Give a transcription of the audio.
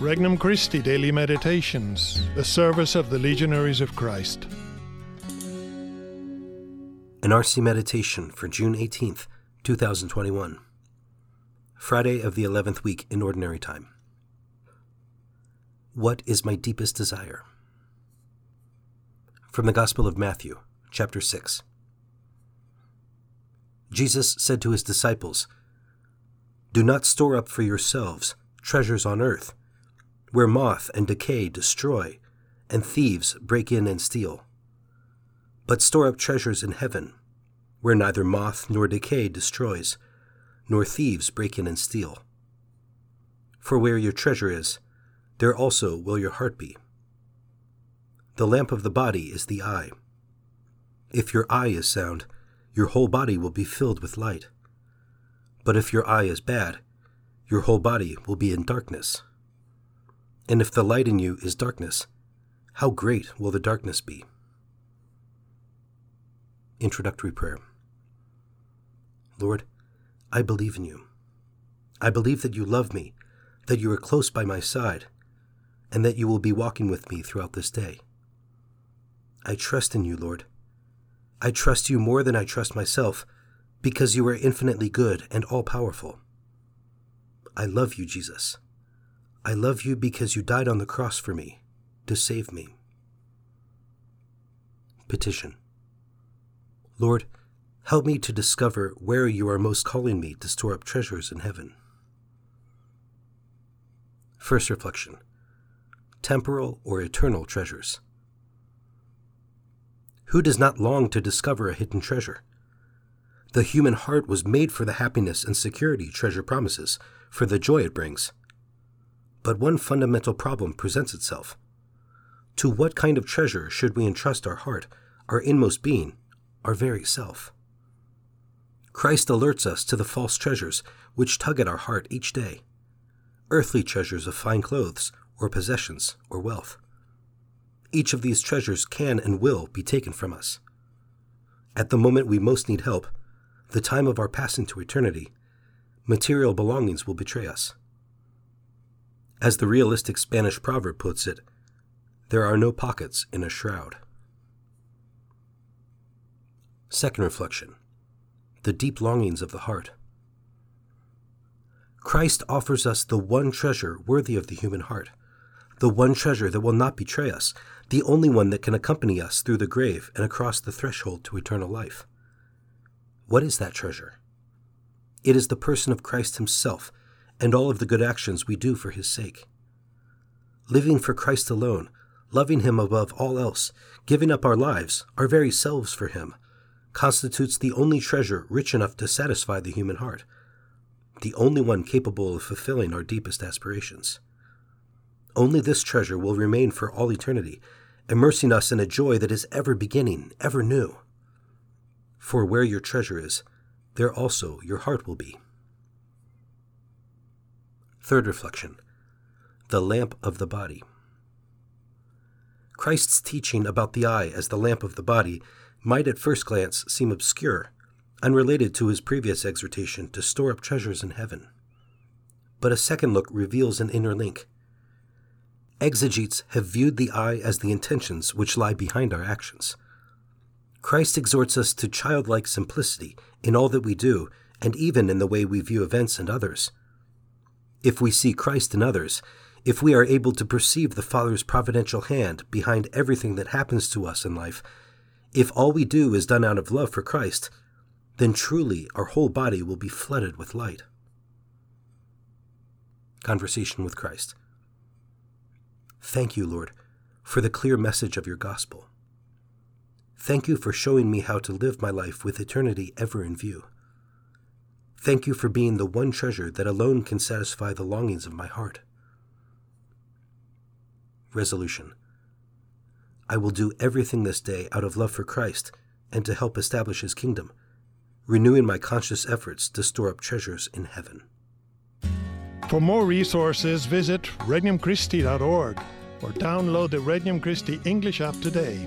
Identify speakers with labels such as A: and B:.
A: Regnum Christi Daily Meditations, the service of the Legionaries of Christ.
B: An RC Meditation for June 18th, 2021. Friday of the 11th week in Ordinary Time. What is my deepest desire? From the Gospel of Matthew, chapter 6. Jesus said to his disciples, Do not store up for yourselves treasures on earth, where moth and decay destroy, and thieves break in and steal. But store up treasures in heaven, where neither moth nor decay destroys, nor thieves break in and steal. For where your treasure is, there also will your heart be. The lamp of the body is the eye. If your eye is sound, your whole body will be filled with light. But if your eye is bad, your whole body will be in darkness. And if the light in you is darkness, how great will the darkness be? Introductory Prayer Lord, I believe in you. I believe that you love me, that you are close by my side, and that you will be walking with me throughout this day. I trust in you, Lord. I trust you more than I trust myself, because you are infinitely good and all powerful. I love you, Jesus. I love you because you died on the cross for me, to save me. Petition Lord, help me to discover where you are most calling me to store up treasures in heaven. First reflection Temporal or eternal treasures. Who does not long to discover a hidden treasure? The human heart was made for the happiness and security treasure promises, for the joy it brings. But one fundamental problem presents itself. To what kind of treasure should we entrust our heart, our inmost being, our very self? Christ alerts us to the false treasures which tug at our heart each day earthly treasures of fine clothes, or possessions, or wealth. Each of these treasures can and will be taken from us. At the moment we most need help, the time of our passing to eternity, material belongings will betray us. As the realistic Spanish proverb puts it, there are no pockets in a shroud. Second reflection The deep longings of the heart. Christ offers us the one treasure worthy of the human heart, the one treasure that will not betray us, the only one that can accompany us through the grave and across the threshold to eternal life. What is that treasure? It is the person of Christ Himself and all of the good actions we do for His sake. Living for Christ alone, loving Him above all else, giving up our lives, our very selves for Him, constitutes the only treasure rich enough to satisfy the human heart, the only one capable of fulfilling our deepest aspirations. Only this treasure will remain for all eternity, immersing us in a joy that is ever beginning, ever new. For where your treasure is, there also your heart will be. Third reflection The lamp of the body. Christ's teaching about the eye as the lamp of the body might at first glance seem obscure, unrelated to his previous exhortation to store up treasures in heaven. But a second look reveals an inner link. Exegetes have viewed the eye as the intentions which lie behind our actions. Christ exhorts us to childlike simplicity in all that we do, and even in the way we view events and others. If we see Christ in others, if we are able to perceive the Father's providential hand behind everything that happens to us in life, if all we do is done out of love for Christ, then truly our whole body will be flooded with light. Conversation with Christ. Thank you, Lord, for the clear message of your gospel. Thank you for showing me how to live my life with eternity ever in view. Thank you for being the one treasure that alone can satisfy the longings of my heart. Resolution I will do everything this day out of love for Christ and to help establish his kingdom, renewing my conscious efforts to store up treasures in heaven.
A: For more resources, visit regnumchristi.org or download the Regnum Christi English app today.